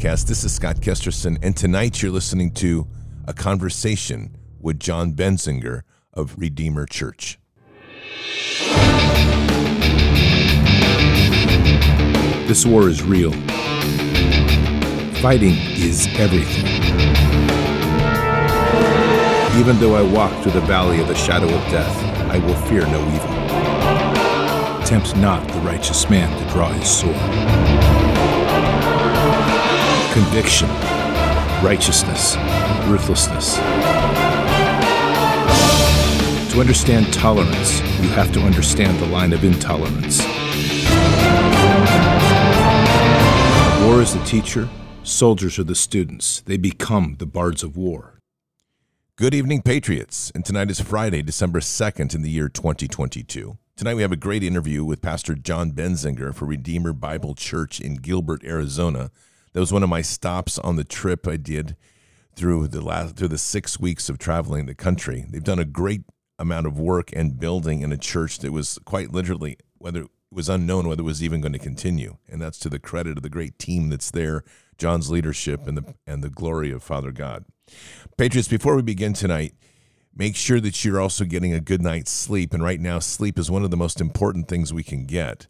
Podcast. This is Scott Kesterson, and tonight you're listening to a conversation with John Benzinger of Redeemer Church. This war is real. Fighting is everything. Even though I walk through the valley of the shadow of death, I will fear no evil. Tempt not the righteous man to draw his sword. Conviction, righteousness, ruthlessness. To understand tolerance, you have to understand the line of intolerance. War is the teacher, soldiers are the students. They become the bards of war. Good evening, Patriots. And tonight is Friday, December 2nd in the year 2022. Tonight we have a great interview with Pastor John Benzinger for Redeemer Bible Church in Gilbert, Arizona. That was one of my stops on the trip I did through the last through the 6 weeks of traveling the country. They've done a great amount of work and building in a church that was quite literally whether it was unknown whether it was even going to continue. And that's to the credit of the great team that's there, John's leadership and the and the glory of Father God. Patriots, before we begin tonight, make sure that you're also getting a good night's sleep. And right now, sleep is one of the most important things we can get.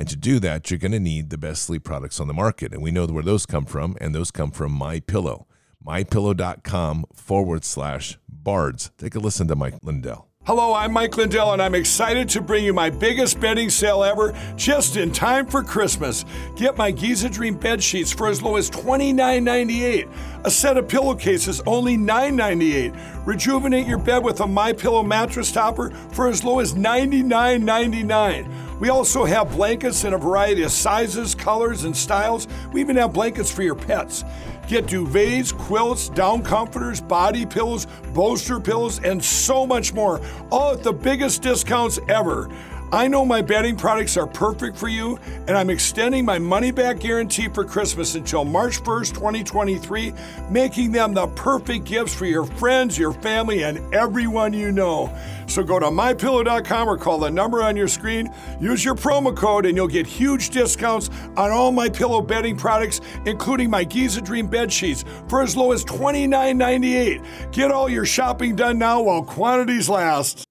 And to do that, you're going to need the best sleep products on the market. And we know where those come from, and those come from My Pillow. MyPillow.com forward slash bards. Take a listen to Mike Lindell. Hello, I'm Mike Lindell, and I'm excited to bring you my biggest bedding sale ever just in time for Christmas. Get my Giza Dream bed sheets for as low as $29.98. A set of pillowcases only $9.98. Rejuvenate your bed with a My Pillow mattress topper for as low as $99.99. We also have blankets in a variety of sizes, colors, and styles. We even have blankets for your pets. Get duvets, quilts, down comforters, body pillows, bolster pillows, and so much more, all at the biggest discounts ever. I know my bedding products are perfect for you, and I'm extending my money back guarantee for Christmas until March 1st, 2023, making them the perfect gifts for your friends, your family, and everyone you know. So go to mypillow.com or call the number on your screen, use your promo code, and you'll get huge discounts on all my pillow bedding products, including my Giza Dream bed sheets, for as low as $29.98. Get all your shopping done now while quantities last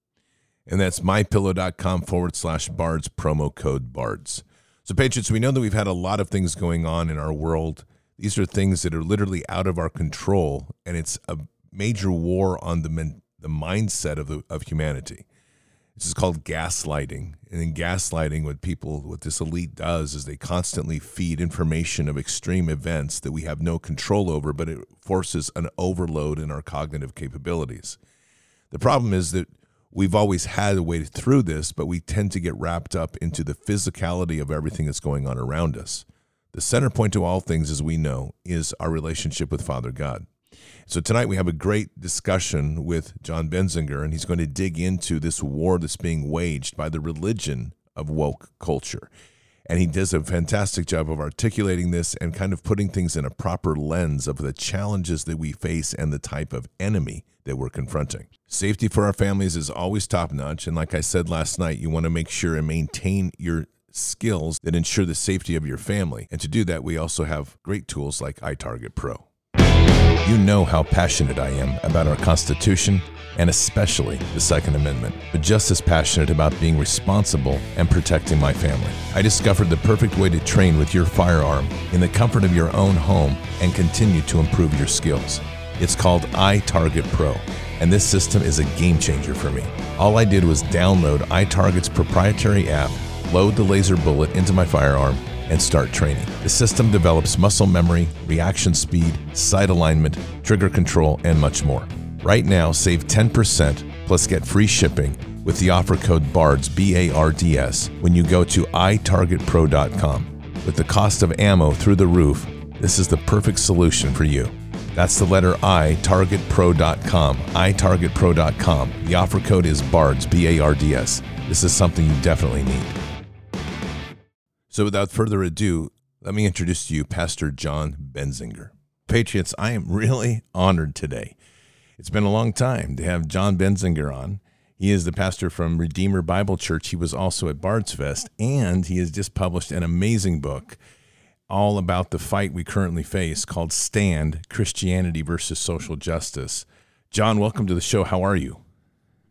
and that's mypillow.com forward slash bards, promo code bards. So, Patriots, we know that we've had a lot of things going on in our world. These are things that are literally out of our control, and it's a major war on the, men, the mindset of, the, of humanity. This is called gaslighting. And in gaslighting, what people, what this elite does is they constantly feed information of extreme events that we have no control over, but it forces an overload in our cognitive capabilities. The problem is that we've always had a way through this, but we tend to get wrapped up into the physicality of everything that's going on around us. The center point to all things, as we know, is our relationship with Father God. So tonight we have a great discussion with John Benzinger, and he's going to dig into this war that's being waged by the religion of woke culture. And he does a fantastic job of articulating this and kind of putting things in a proper lens of the challenges that we face and the type of enemy that we're confronting. Safety for our families is always top notch. And like I said last night, you want to make sure and maintain your skills that ensure the safety of your family. And to do that, we also have great tools like iTarget Pro. You know how passionate I am about our Constitution and especially the Second Amendment, but just as passionate about being responsible and protecting my family. I discovered the perfect way to train with your firearm in the comfort of your own home and continue to improve your skills. It's called iTarget Pro, and this system is a game changer for me. All I did was download iTarget's proprietary app, load the laser bullet into my firearm, and start training. The system develops muscle memory, reaction speed, sight alignment, trigger control, and much more. Right now, save 10% plus get free shipping with the offer code BARDS, B A R D S, when you go to itargetpro.com. With the cost of ammo through the roof, this is the perfect solution for you. That's the letter I, targetpro.com, itargetpro.com. The offer code is BARDS, B A R D S. This is something you definitely need. So without further ado, let me introduce to you Pastor John Benzinger. Patriots, I am really honored today. It's been a long time to have John Benzinger on. He is the pastor from Redeemer Bible Church. He was also at Bards Fest, and he has just published an amazing book all about the fight we currently face called Stand Christianity versus Social Justice. John, welcome to the show. How are you?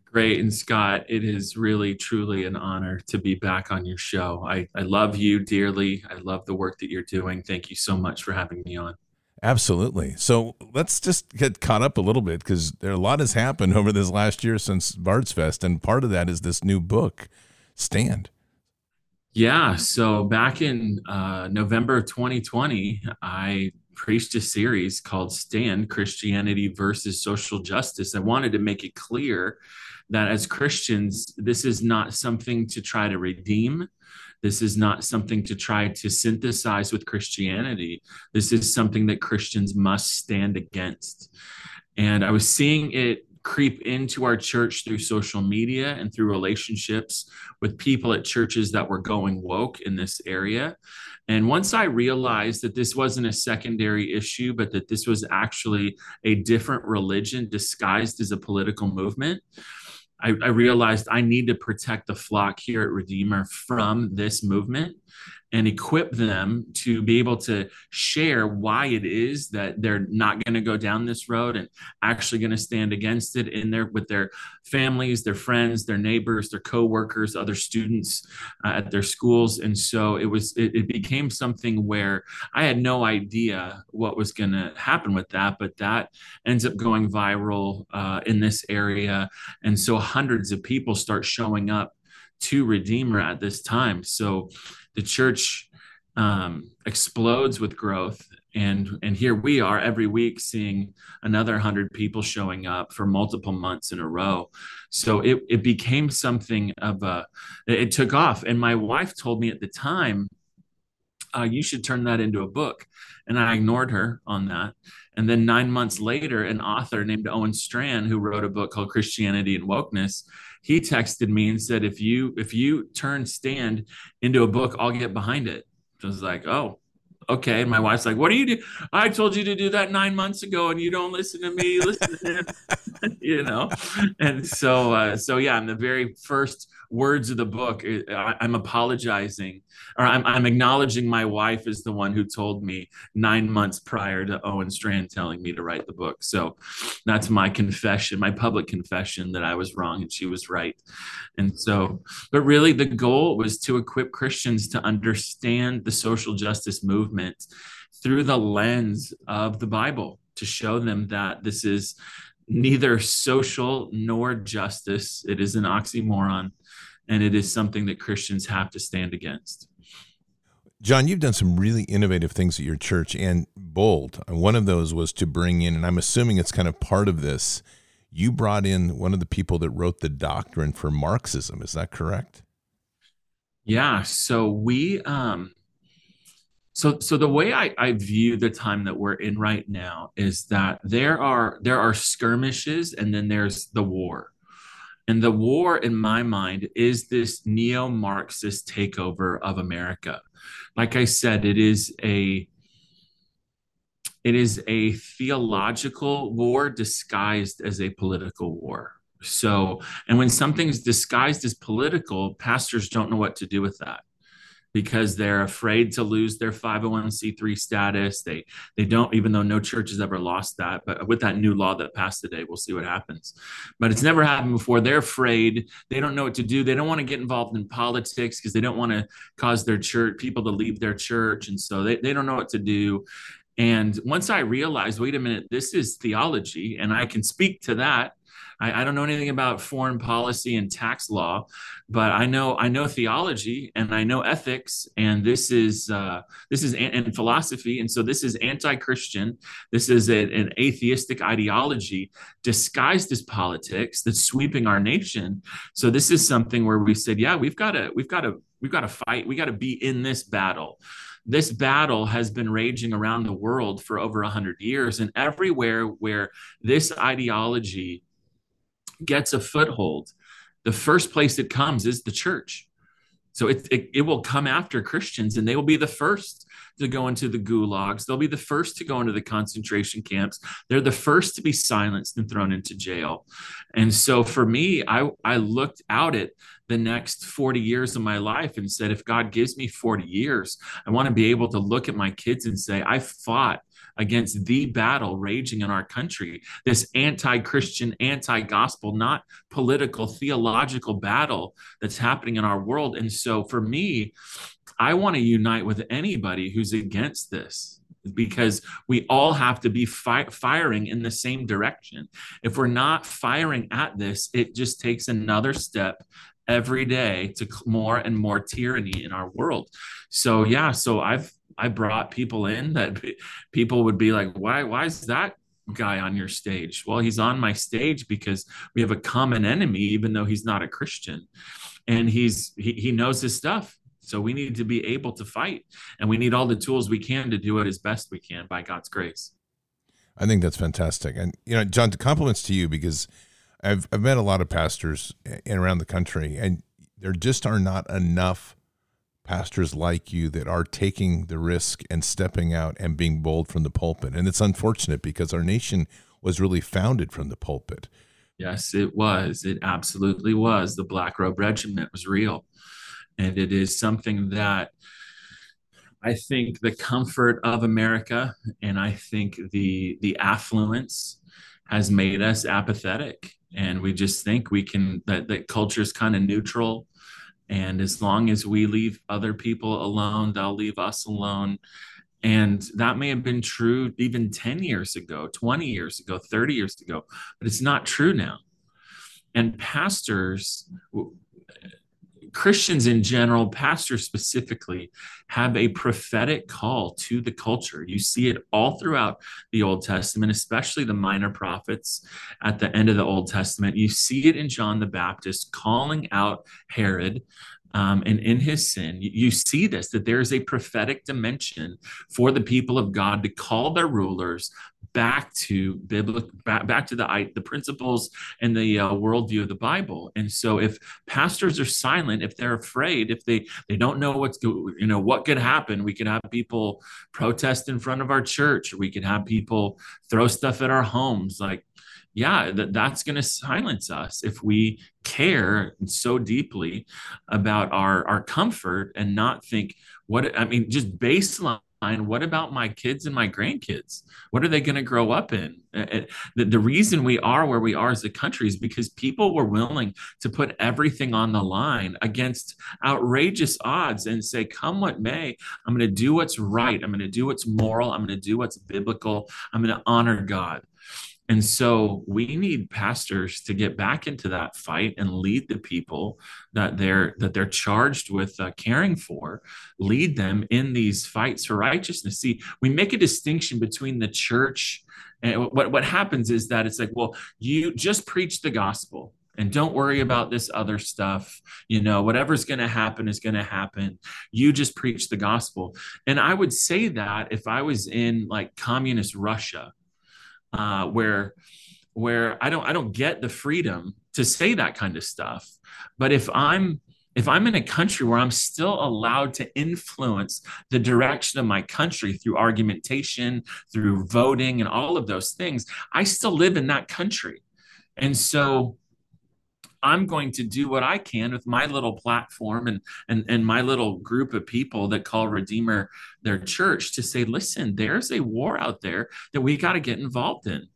Great. And Scott, it is really, truly an honor to be back on your show. I, I love you dearly. I love the work that you're doing. Thank you so much for having me on. Absolutely. So let's just get caught up a little bit because there a lot has happened over this last year since Bards Fest, and part of that is this new book, Stand. Yeah. So back in uh, November of 2020, I preached a series called Stand Christianity versus Social Justice. I wanted to make it clear that as Christians, this is not something to try to redeem. This is not something to try to synthesize with Christianity. This is something that Christians must stand against. And I was seeing it creep into our church through social media and through relationships with people at churches that were going woke in this area. And once I realized that this wasn't a secondary issue, but that this was actually a different religion disguised as a political movement, I, I, realized I need to protect the flock here at Redeemer from this movement and equip them to be able to share why it is that they're not going to go down this road and actually going to stand against it in there with their families, their friends, their neighbors, their coworkers, other students uh, at their schools. And so it was, it, it became something where I had no idea what was going to happen with that, but that ends up going viral uh, in this area. And so hundreds of people start showing up to Redeemer at this time. So the church um, explodes with growth. And and here we are every week seeing another 100 people showing up for multiple months in a row. So it, it became something of a it took off. And my wife told me at the time uh, you should turn that into a book. And i ignored her on that. And then nine months later an author named owen strachan who wrote a book called christianity and wokeness he texted me and said, if you if you turn stand into a book, I'll get behind it. I was like, oh, okay. My wife's like, what do you do? I told you to do that nine months ago, and you don't listen to me. Listen to him, you know. And so, uh, so yeah, in the very first words of the book, eh, I, am apologizing or I'm, I'm acknowledging my wife is the one who told me nine months prior to Owen Strachan telling me to write the book. So that's my confession, my public confession that I was wrong and she was right. And so, but really the goal was to equip Christians to understand the social justice movement through the lens of the Bible to show them that this is neither social nor justice. It is an oxymoron and it is something that Christians have to stand against. John, you've done some really innovative things at your church and bold. One of those was to bring in, and I'm assuming it's kind of part of this, you brought in one of the people that wrote the doctrine for Marxism. Is that correct? Yeah. So we, um, so so the way I, I view the time that we're in right now is that there are there are skirmishes and then there's the war and the war, in my mind, is this neo Marxist takeover of America. Like I said, it is a it is a theological war disguised as a political war. So, and when something's disguised as political, pastors don't know what to do with that because they're afraid to lose their 501c3 status. They they don't even though no church has ever lost that, but with that new law that passed today, we'll see what happens. But it's never happened before. They're afraid. They don't know what to do. They don't want to get involved in politics because they don't want to cause their church people to leave their church and so they, they don't know what to do. And once I realized, wait a minute, this is theology, and I can speak to that I, I, don't know anything about foreign policy and tax law, but I know I know theology and I know ethics, and this is uh, this is and philosophy, and so this is anti-Christian. This is a, an atheistic ideology disguised as politics that's sweeping our nation. So this is something where we said, yeah, we've got to we've got to we've got to fight. We got to be in this battle this battle has been raging around the world for over 100 years and everywhere where this ideology gets a foothold, the first place it comes is the church. So it, it, it will come after Christians, and they will be the first to go into the gulags. They'll be the first to go into the concentration camps. They're the first to be silenced and thrown into jail. And so for me, I I looked out at the next 40 years of my life and said, if God gives me 40 years, I want to be able to look at my kids and say, I fought against the battle raging in our country, this anti Christian, anti gospel, not political, theological battle that's happening in our world. And so for me, I want to unite with anybody who's against this because we all have to be fi- firing in the same direction. If we're not firing at this, it just takes another step every day to more and more tyranny in our world. So yeah, so I've I brought people in that people would be like, why why is that guy on your stage? Well, he's on my stage because we have a common enemy, even though he's not a Christian, and he's he, he knows his stuff. So we need to be able to fight, and we need all the tools we can to do it as best we can by God's grace. I think that's fantastic, and you know, John, compliments to you because I've I've met a lot of pastors in around the country, and there just are not enough pastors like you that are taking the risk and stepping out and being bold from the pulpit. And it's unfortunate because our nation was really founded from the pulpit. Yes, it was. It absolutely was. The Black Robe Regiment was real, and it is something that. I think the comfort of America and I think the the affluence has made us apathetic and we just think we can that that culture is kind of neutral and as mm-hmm. long as we leave other people alone they'll leave us alone. And that may have been true even 10 years ago 20 years ago 30 years ago but it's not true now. And pastors Christians in general, pastors specifically, have a prophetic call to the culture. You see it all throughout the Old Testament, especially the minor prophets at the end of the Old Testament. You see it in John the Baptist calling out Herod um, and in his sin, you see this that there's a prophetic dimension for the people of God to call their rulers back to biblical back, back to the the principles and the uh, worldview of the bible. And so if pastors are silent if they're afraid if they they don't know what's you know what could happen we could have people protest in front of our church. We could have people throw stuff at our homes. Like yeah that, that's going to silence us if we care so deeply about our our comfort and not think what i mean just baseline what about my kids and my grandkids? What are they going to grow up in? Eh, eh, the, the reason we are where we are as a country is because people were willing to put everything on the line against outrageous odds and say come what may i'm going to do what's right i'm going to do what's moral i'm going to do what's biblical i'm going to honor god and so we need pastors to get back into that fight and lead the people that they're that they're charged with uh, caring for, lead them in these fights for righteousness. See, we make a distinction between the church and what what happens is that it's like, well, you just preach the gospel and don't worry about this other stuff. You know whatever's going to happen is going to happen. You just preach the gospel. And i would say that if i was in like communist russia uh, where where I don't I don't get the freedom to say that kind of stuff. But if I'm if I'm in a country where I'm still allowed to influence the direction of my country through argumentation, through voting, and all of those things, I still live in that country. And so I'm going to do what I can with my little platform and, and, and my little group of people that call Redeemer their church to say, listen, there's a war out there that we got to get involved in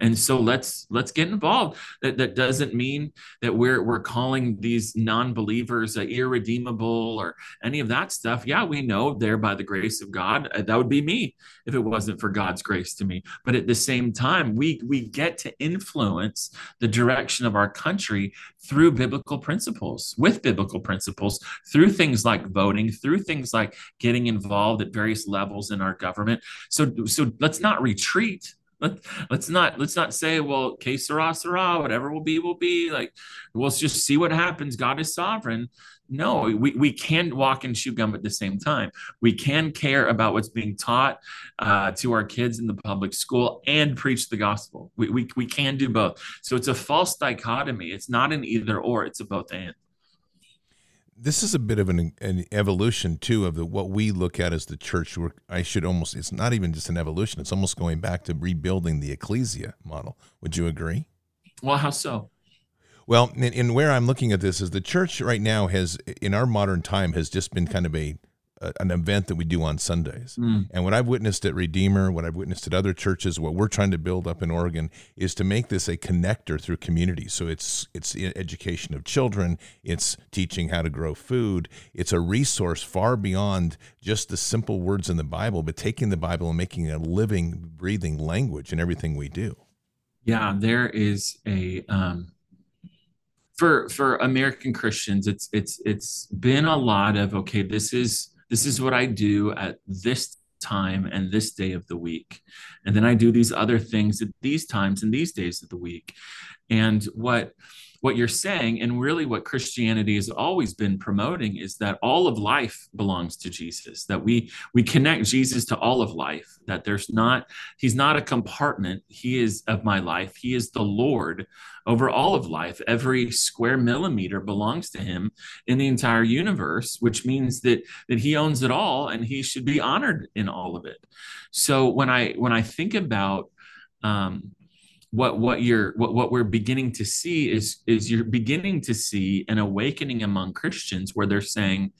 and so let's let's get involved. That, that doesn't mean that we're we're calling these non-believers uh, irredeemable or any of that stuff. Yeah we know they're by the grace of god. Uh, that would be me if it wasn't for god's grace to me. But at the same time we we get to influence the direction of our country through biblical principles with biblical principles through things like voting through things like getting involved at various levels in our government. So so let's not retreat let, let's not let's not say well que sera sera whatever will be will be. Like let's just see what happens. God is sovereign. No we, we can walk and chew gum at the same time. We can care about what's being taught uh, to our kids in the public school and preach the gospel. We, we, we can do both. So it's a false dichotomy. It's not an either or. It's a both and this is a bit of an, an evolution too of the what we look at as the church. Where I should almost it's not even just an evolution; it's almost going back to rebuilding the ecclesia model. Would you agree? Well, how so? Well, in where I'm looking at this is the church right now has, in our modern time, has just been kind of a an event that we do on Sundays. Mm. And what I've witnessed at Redeemer, what I've witnessed at other churches, what we're trying to build up in Oregon is to make this a connector through community. So it's it's education of children, it's teaching how to grow food, it's a resource far beyond just the simple words in the Bible, but taking the Bible and making it a living, breathing language in everything we do. Yeah, there is a um for for American Christians, it's it's it's been a lot of okay, this is this is what I do at this time and this day of the week. And then I do these other things at these times and these days of the week. And what what you're saying and really what christianity has always been promoting is that all of life belongs to jesus that we we connect jesus to all of life that there's not he's not a compartment. He is of my life. He is the lord over all of life. Every square millimeter belongs to him in the entire universe which means that that he owns it all and he should be honored in all of it. So when i when i think about um, what what you're what, what we're beginning to see is is you're beginning to see an awakening among Christians where they're saying,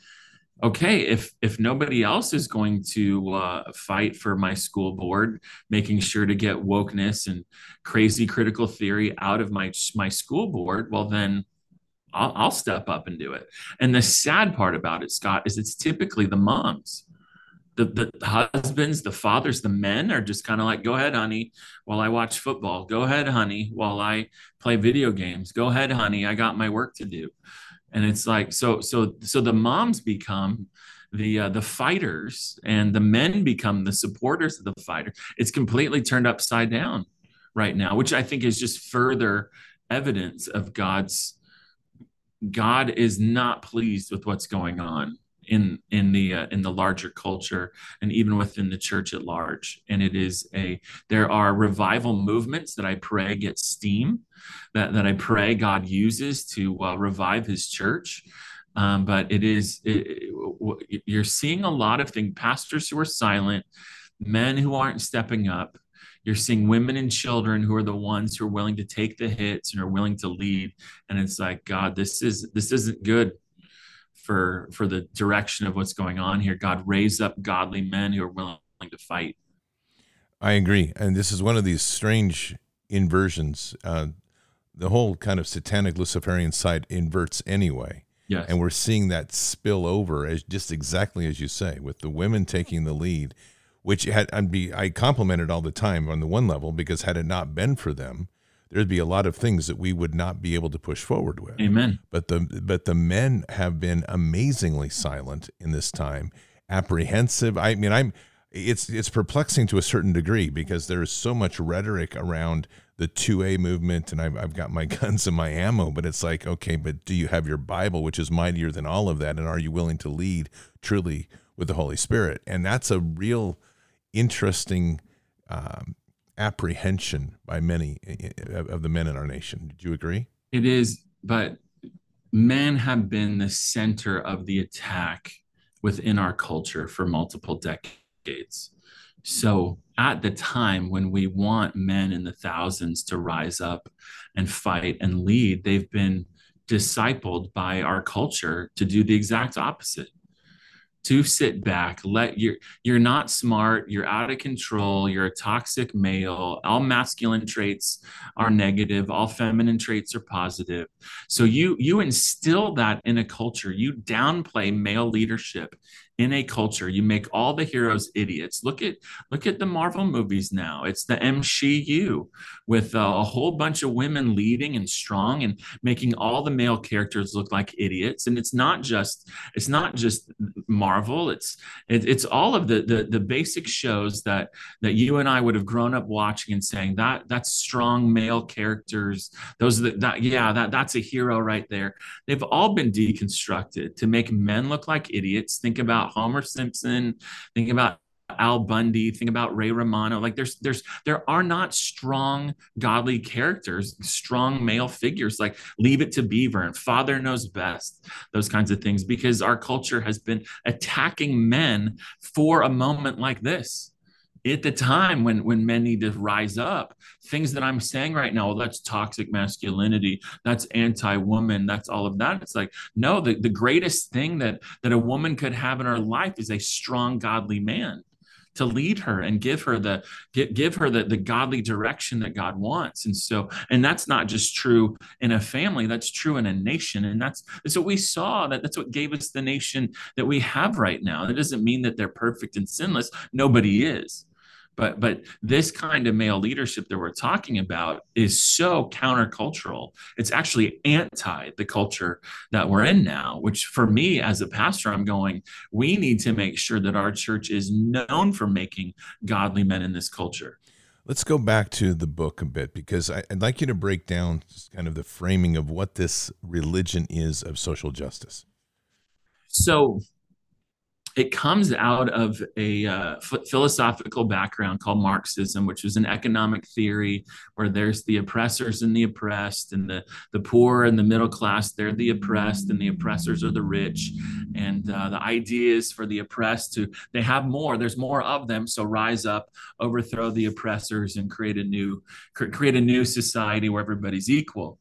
okay, if if nobody else is going to uh, fight for my school board, making sure to get wokeness and crazy critical theory out of my my school board, well then. I'll, I'll step up and do it. And the sad part about it, Scott, is it's typically the moms the, the husbands, the fathers, the men are just kind of like, go ahead, honey, while I watch football. Go ahead, honey, while I play video games. Go ahead, honey, I got my work to do. And it's like, so, so, so the moms become the uh, the fighters, and the men become the supporters of the fighter. It's completely turned upside down right now, which I think is just further evidence of God's God is not pleased with what's going on in in the uh, in the larger culture and even within the church at large. And it is a there are revival movements that i pray get steam that that i pray god uses to uh, revive his church. Um, but it is it, it, you're seeing a lot of things pastors who are silent men who aren't stepping up. You're seeing women and children who are the ones who are willing to take the hits and are willing to lead. And it's like god this is this isn't good for for the direction of what's going on here. God raise up godly men who are willing to fight. I agree, and this is one of these strange inversions. Uh, the whole kind of satanic Luciferian side inverts anyway. Yes. And we're seeing that spill over as just exactly as you say, with the women taking the lead, which had I'd be I complimented all the time on the one level because had it not been for them, there'd be a lot of things that we would not be able to push forward with. Amen. But the but the men have been amazingly silent in this time, apprehensive. I mean, I'm it's it's perplexing to a certain degree because there is so much rhetoric around the 2A movement and I've, I've got my guns and my ammo, but it's like, okay, but do you have your Bible, which is mightier than all of that? And are you willing to lead truly with the Holy Spirit? And that's a real interesting um, apprehension by many of the men in our nation. Did you agree? It is, but men have been the center of the attack within our culture for multiple decades. So, at the time when we want men in the thousands to rise up and fight and lead, they've been discipled by our culture to do the exact opposite to sit back let you're you're not smart you're out of control you're a toxic male all masculine traits are negative all feminine traits are positive. So you you instill that in a culture. You downplay male leadership in a culture you make all the heroes idiots. Look at look at the marvel movies now. It's the mcu with uh, a whole bunch of women leading and strong and making all the male characters look like idiots. And it's not just it's not just marvel. It's it, it's all of the, the the basic shows that that you and i would have grown up watching and saying that that's strong male characters. Those are the, that yeah that that's a hero right there. They've all been deconstructed to make men look like idiots. Think about Homer Simpson, think about Al Bundy, think about Ray Romano. Like there's there's there are not strong godly characters, strong male figures like Leave It to Beaver and Father Knows Best, those kinds of things, because our culture has been attacking men for a moment like this at the time when when men need to rise up things that i'm saying right now well, that's toxic masculinity. That's anti-woman. That's all of that. It's like no the, the greatest thing that that a woman could have in her life is a strong godly man to lead her and give her the give, give her the, the godly direction that god wants. And so and that's not just true in a family. That's true in a nation. And that's that's what we saw that that's what gave us the nation that we have right now. That doesn't mean that they're perfect and sinless. Nobody is but but this kind of male leadership that we're talking about is so countercultural it's actually anti the culture that we're in now which for me as a pastor i'm going we need to make sure that our church is known for making godly men in this culture Let's go back to the book a bit because I'd like you to break down kind of the framing of what this religion is of social justice. So, it comes out of a uh, philosophical background called Marxism, which is an economic theory where there's the oppressors and the oppressed, and the, the poor and the middle class, they're the oppressed, and the oppressors are the rich. And uh, the idea is for the oppressed to, they have more, there's more of them, so rise up, overthrow the oppressors, and create a new, create a new society where everybody's equal.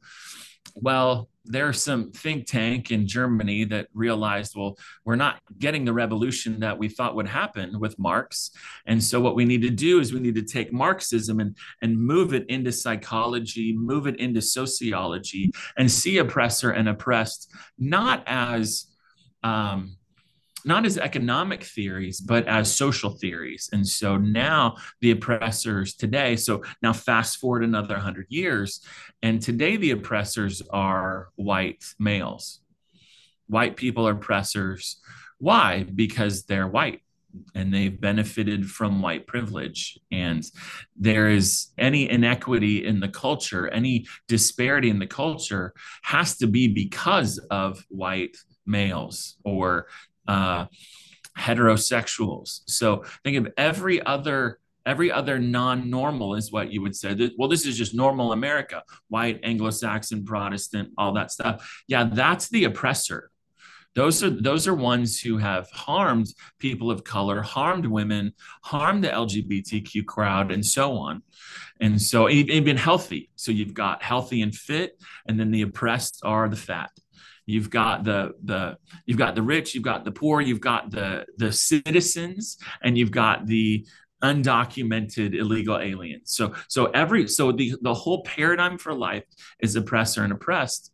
Well, there's some think tank in Germany that realized, well, we're not getting the revolution that we thought would happen with Marx. And so what we need to do is we need to take Marxism and, and move it into psychology, move it into sociology, and see oppressor and oppressed not as um, not as economic theories, but as social theories. And so now the oppressors today, so now fast forward another 100 years, and today the oppressors are white males. White people are oppressors. Why? Because they're white and they've benefited from white privilege. And there is any inequity in the culture, any disparity in the culture has to be because of white males or uh, heterosexuals. So think of every other every other non-normal is what you would say. Well this is just normal america white anglo-saxon protestant all that stuff. Yeah that's the oppressor. Those are those are ones who have harmed people of color harmed women harmed the lgbtq crowd and so on. And so even healthy. So you've got healthy and fit and then the oppressed are the fat you've got the the you've got the rich you've got the poor you've got the the citizens and you've got the undocumented illegal aliens. So so every so the the whole paradigm for life is oppressor and oppressed.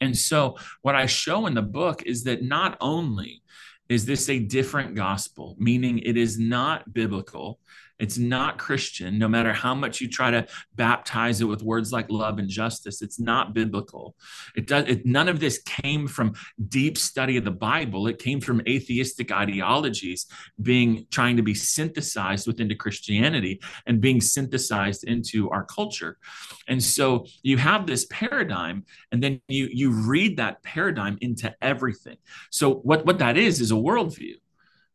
And so what i show in the book is that not only is this a different gospel meaning it is not biblical it's not Christian, no matter how much you try to baptize it with words like love and justice. It's not biblical. It does. It, none of this came from deep study of the Bible. It came from atheistic ideologies being trying to be synthesized within Christianity and being synthesized into our culture. And so you have this paradigm, and then you you read that paradigm into everything. So what what that is is a worldview.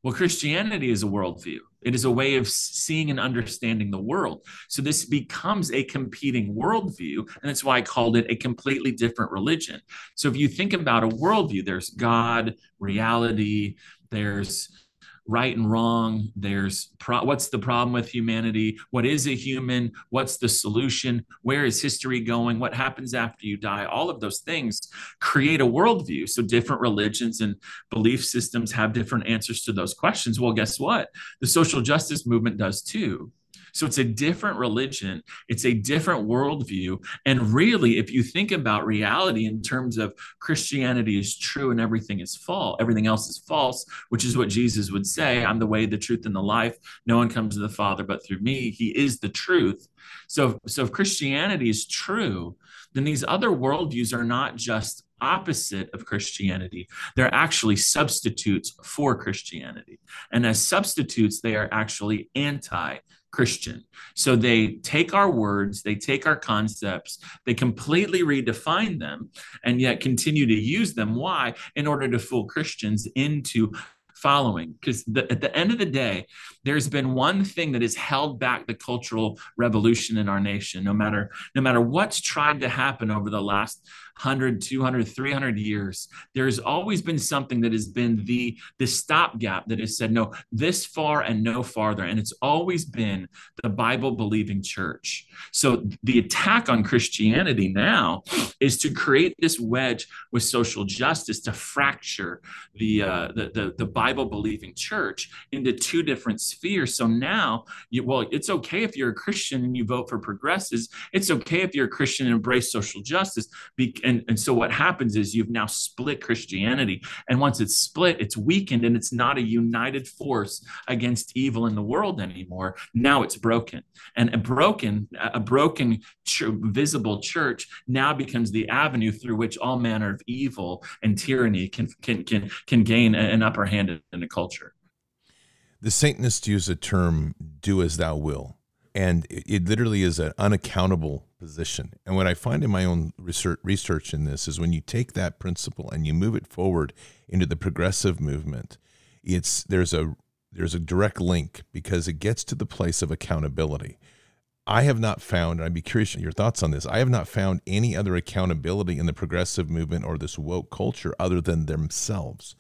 Well, Christianity is a worldview. It is a way of seeing and understanding the world. So this becomes a competing worldview. And that's why I called it a completely different religion. So if you think about a worldview, there's God, reality, there's right and wrong. There's pro- what's the problem with humanity? What is a human? What's the solution? Where is history going? What happens after you die? All of those things create a worldview. So different religions and belief systems have different answers to those questions. Well guess what? The social justice movement does too so it's a different religion, it's a different worldview. And really, if you think about reality in terms of Christianity is true and everything is false, everything else is false, which is what Jesus would say I'm the way, the truth, and the life. No one comes to the Father but through me. He is the truth. So, so if Christianity is true, then these other worldviews are not just opposite of Christianity. They're actually substitutes for Christianity. And as substitutes, they are actually anti Christian. So they take our words, they take our concepts, they completely redefine them, and yet continue to use them. Why? In order to fool Christians into following because at the end of the day there's been one thing that has held back the cultural revolution in our nation no matter no matter what's tried to happen over the last 100 200 300 years there's always been something that has been the the stopgap that has said no this far and no farther. And it's always been the bible believing church. So the attack on christianity now is to create this wedge with social justice to fracture the uh, the, the, the bible believing church into two different spheres. So now you, well it's okay if you're a christian and you vote for progressives. It's okay if you're a christian and embrace social justice be, and, and so what happens is you've now split Christianity. And once it's split, it's weakened and it's not a united force against evil in the world anymore. Now it's broken. And a broken, a broken visible church now becomes the avenue through which all manner of evil and tyranny can can can, can gain an upper hand in a culture. The Satanists use a term do as thou will and it, it literally is an unaccountable position. And what I find in my own research research in this is when you take that principle and you move it forward into the progressive movement, it's there's a there's a direct link because it gets to the place of accountability. I have not found, and I'd be curious your thoughts on this. I have not found any other accountability in the progressive movement or this woke culture other than themselves.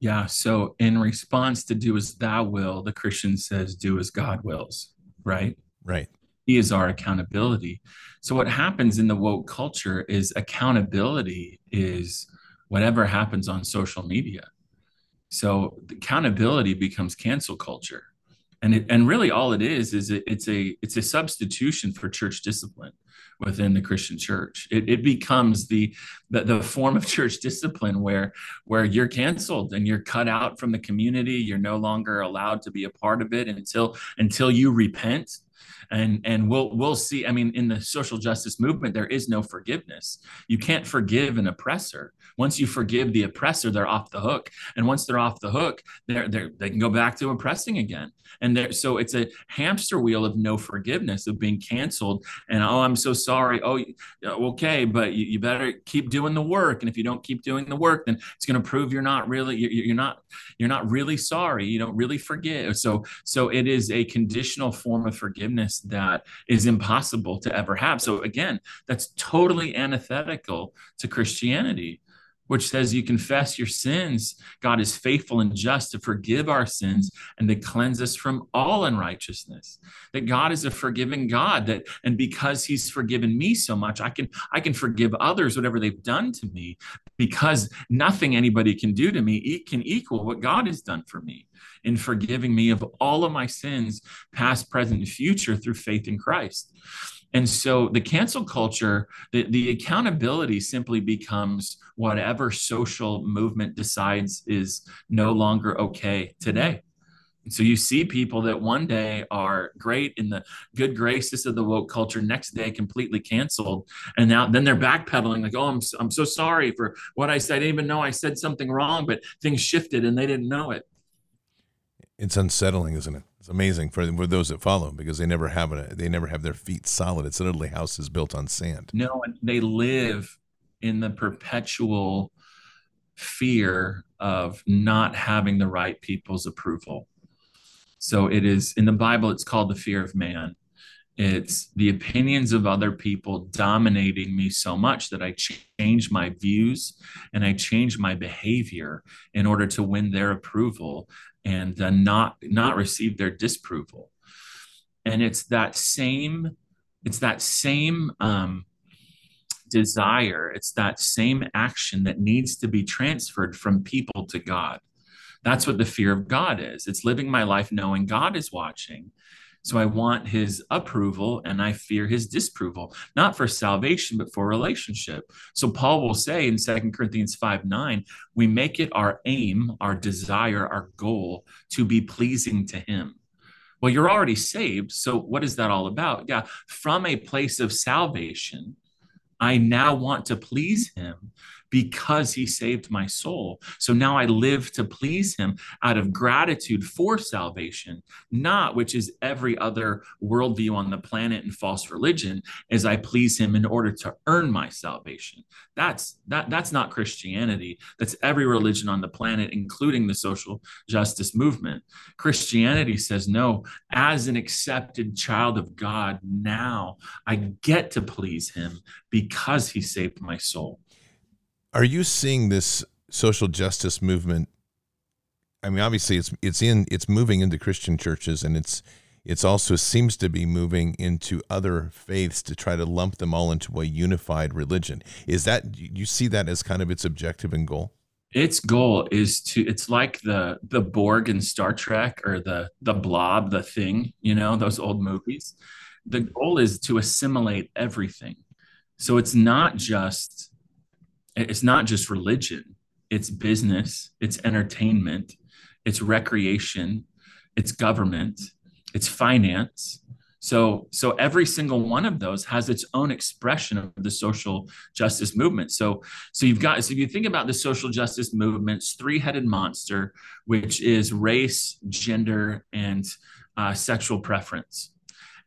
Yeah. So, in response to do as thou will, the Christian says, do as God wills, right? Right. He is our accountability. So, what happens in the woke culture is accountability is whatever happens on social media. So, accountability becomes cancel culture. And, it, and really all it is is it, it's a it's a substitution for church discipline within the Christian church. It, it becomes the, the, the form of church discipline where where you're canceled and you're cut out from the community. You're no longer allowed to be a part of it until until you repent and and we'll we'll see i mean in the social justice movement there is no forgiveness. You can't forgive an oppressor. Once you forgive the oppressor they're off the hook. And once they're off the hook they're, they're they can go back to oppressing again. And there so it's a hamster wheel of no forgiveness of being canceled. And oh i'm so sorry. Oh okay but you, you better keep doing the work. And if you don't keep doing the work then it's going to prove you're not really you're, you're not you're not really sorry. You don't really forgive. So so it is a conditional form of forgiveness that is impossible to ever have. So again, that's totally antithetical to Christianity which says you confess your sins. God is faithful and just to forgive our sins and to cleanse us from all unrighteousness. That God is a forgiving God that and because he's forgiven me so much, I can I can forgive others whatever they've done to me because nothing anybody can do to me can equal what God has done for me in forgiving me of all of my sins, past, present, and future through faith in Christ. And so the cancel culture, the, the accountability simply becomes whatever social movement decides is no longer okay today. And so you see people that one day are great in the good graces of the woke culture, next day completely canceled, and now then they're backpedaling like, "Oh, I'm I'm so sorry for what I said. I didn't even know I said something wrong, but things shifted and they didn't know it." It's unsettling, isn't it? Amazing for, for those that follow because they never have a, they never have their feet solid. It's literally houses built on sand. No, and they live in the perpetual fear of not having the right people's approval. So it is in the Bible, it's called the fear of man. It's the opinions of other people dominating me so much that I change my views and I change my behavior in order to win their approval and uh, not not receive their disapproval. And it's that same it's that same um, desire it's that same action that needs to be transferred from people to god. That's what the fear of god is. It's living my life knowing god is watching so I want his approval and I fear his disapproval, not for salvation, but for relationship. So Paul will say in Second Corinthians 5 9, we make it our aim, our desire, our goal to be pleasing to him. Well, you're already saved. So what is that all about? Yeah, from a place of salvation, I now want to please him because he saved my soul. So now I live to please him out of gratitude for salvation, not which is every other worldview on the planet and false religion, as I please him in order to earn my salvation. That's that that's not Christianity. That's every religion on the planet, including the social justice movement. Christianity says, no, as an accepted child of God, now I get to please him because he saved my soul. Are you seeing this social justice movement? I mean, obviously, it's it's in it's moving into Christian churches, and it's it's also seems to be moving into other faiths to try to lump them all into a unified religion. Is that you see that as kind of its objective and goal? Its goal is to it's like the the Borg in Star Trek or the the Blob, the Thing, you know, those old movies. The goal is to assimilate everything. So it's not just it's not just religion, it's business, it's entertainment, it's recreation, it's government, it's finance. So, so every single one of those has its own expression of the social justice movement. So, so you've got so if you think about the social justice movement's three-headed monster, which is race, gender, and uh, sexual preference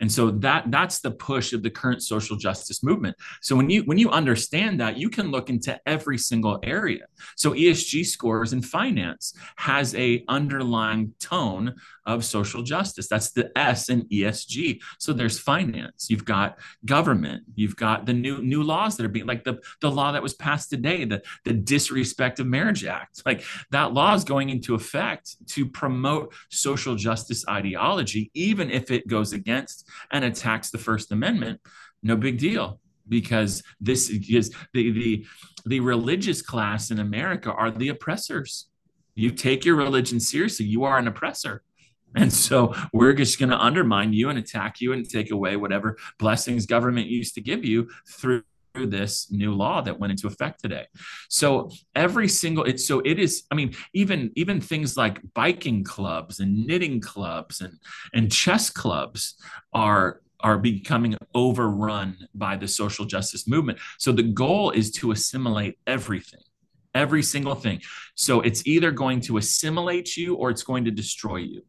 and so that that's the push of the current social justice movement. So when you when you understand that you can look into every single area. So esg scores in finance has a underlying tone of social justice. That's the s in esg so there's finance. You've got government. You've got the new new laws that are being like the the law that was passed today the the disrespect of marriage act. Like that law is going into effect to promote social justice ideology even if it goes against and attacks the First Amendment, no big deal because this is the the the religious class in America are the oppressors. You take your religion seriously, you are an oppressor. And so we're just going to undermine you and attack you and take away whatever blessings government used to give you through this new law that went into effect today. So every single it's so it is I mean even even things like biking clubs and knitting clubs and and chess clubs are are becoming overrun by the social justice movement. So the goal is to assimilate everything. Every single thing. So it's either going to assimilate you or it's going to destroy you.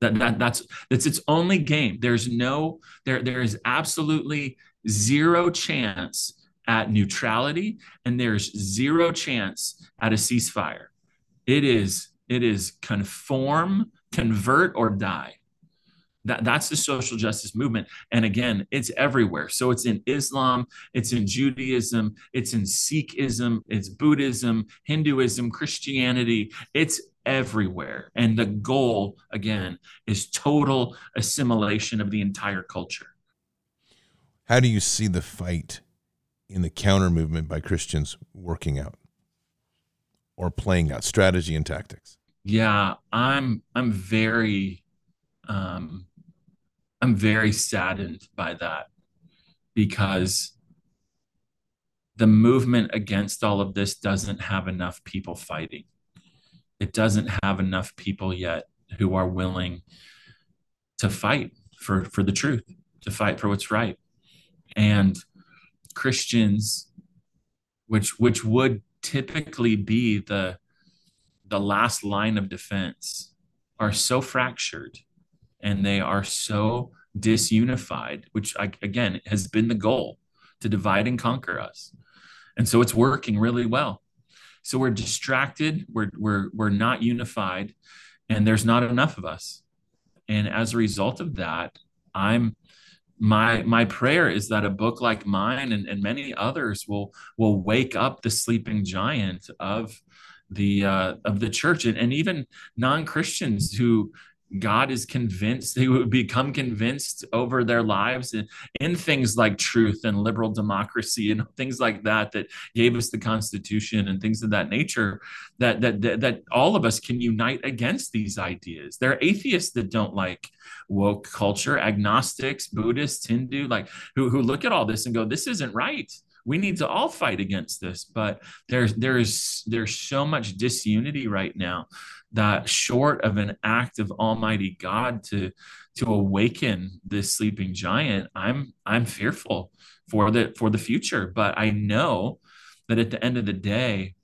That, that that's that's its only game. There's no there there is absolutely zero chance at neutrality and there's zero chance at a ceasefire. It is it is conform, convert or die. That, that's the social justice movement. And again, it's everywhere. So it's in Islam, it's in Judaism, it's in Sikhism, it's Buddhism, Hinduism, Christianity. It's everywhere. And the goal, again, is total assimilation of the entire culture. How do you see the fight in the counter movement by Christians working out or playing out strategy and tactics? Yeah, I'm I'm very um I'm very saddened by that because the movement against all of this doesn't have enough people fighting. It doesn't have enough people yet who are willing to fight for for the truth, to fight for what's right. And Christians, which which would typically be the the last line of defense, are so fractured and they are so disunified, which again has been the goal to divide and conquer us. And so it's working really well. So we're distracted, we're we're we're not unified, and there's not enough of us. And as a result of that, I'm my my prayer is that a book like mine and, and many others will will wake up the sleeping giant of the uh, of the church and, and even non-christians who God is convinced, they would become convinced over their lives in, in, things like truth and liberal democracy and things like that that gave us the Constitution and things of that nature. That that that, that all of us can unite against these ideas. There are atheists that don't like woke culture, agnostics, Buddhists, Hindu, like who who look at all this and go, "This isn't right." we need to all fight against this but there's there's there's so much disunity right now that short of an act of almighty god to to awaken this sleeping giant i'm i'm fearful for the for the future but i know that at the end of the day,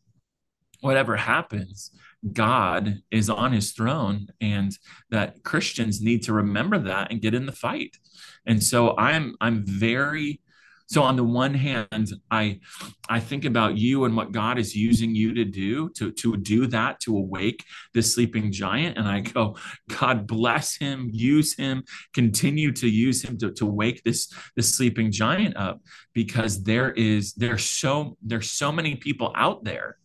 whatever happens, God is on his throne and that Christians need to remember that and get in the fight. And so I'm I'm very so on the one hand i i think about you and what god is using you to do to to do that to awake this sleeping giant. And i go god bless him use him continue to use him to, to wake this this sleeping giant up because there is there's so there's so many people out there.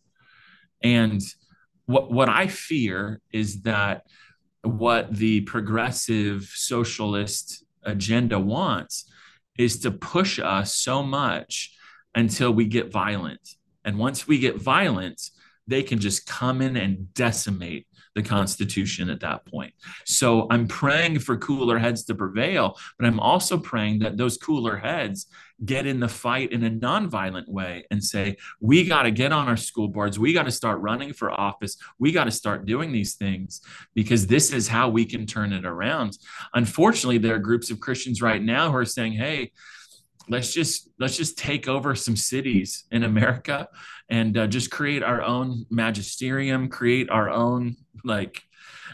And what what I fear is that what the progressive socialist agenda wants is to push us so much until we get violent. And once we get violent, they can just come in and decimate the Constitution at that point. So I'm praying for cooler heads to prevail, but I'm also praying that those cooler heads get in the fight in a nonviolent way and say, we got to get on our school boards. We got to start running for office. We got to start doing these things because this is how we can turn it around. Unfortunately, there are groups of Christians right now who are saying, hey, let's just let's just take over some cities in america and uh, just create our own magisterium create our own like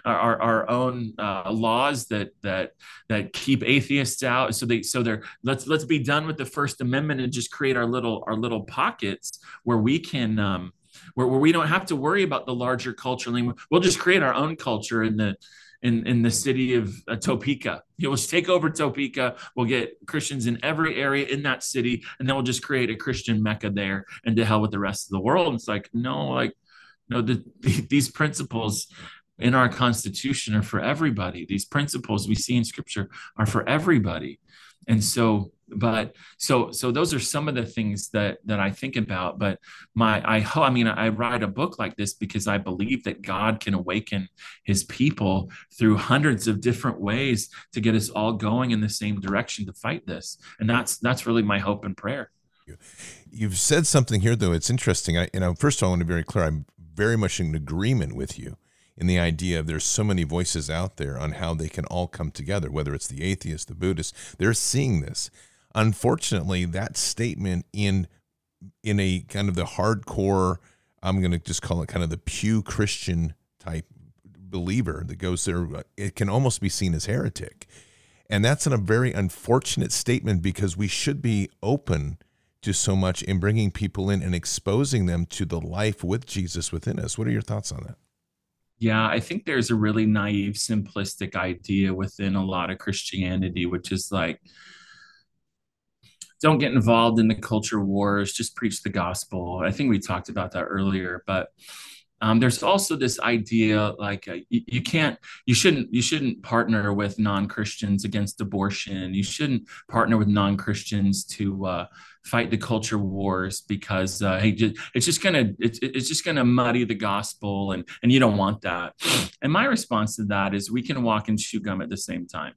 our, our own uh, laws that that that keep atheists out so they so they're let's let's be done with the first amendment and just create our little our little pockets where we can um where, where we don't have to worry about the larger culture we'll just create our own culture in the in, in the city of uh, Topeka. He will take over Topeka. We'll get Christians in every area in that city, and then we'll just create a Christian mecca there, and to hell with the rest of the world. It's like no, like no, the, the, these principles in our Constitution are for everybody. These principles we see in Scripture are for everybody, and so but so so those are some of the things that that i think about. But my i hope i mean i write a book like this because i believe that god can awaken his people through hundreds of different ways to get us all going in the same direction to fight this. And that's that's really my hope and prayer. You've said something here though it's interesting. I you know first of all i want to be very clear. I'm very much in agreement with you in the idea of there's so many voices out there on how they can all come together, whether it's the atheist, the Buddhist, they're seeing this unfortunately, that statement in in a kind of the hardcore, I'm going to just call it kind of the pew Christian type believer that goes there, it can almost be seen as heretic. And that's a very unfortunate statement because we should be open to so much in bringing people in and exposing them to the life with Jesus within us. What are your thoughts on that? Yeah, I think there's a really naive, simplistic idea within a lot of Christianity, which is like, don't get involved in the culture wars just preach the gospel. I think we talked about that earlier but um, there's also this idea like uh, you, you, can't you shouldn't you shouldn't partner with non-christians against abortion. You shouldn't partner with non-christians to uh, fight the culture wars because uh, hey, it's just gonna it's, it's just gonna muddy the gospel and and you don't want that. And my response to that is we can walk and chew gum at the same time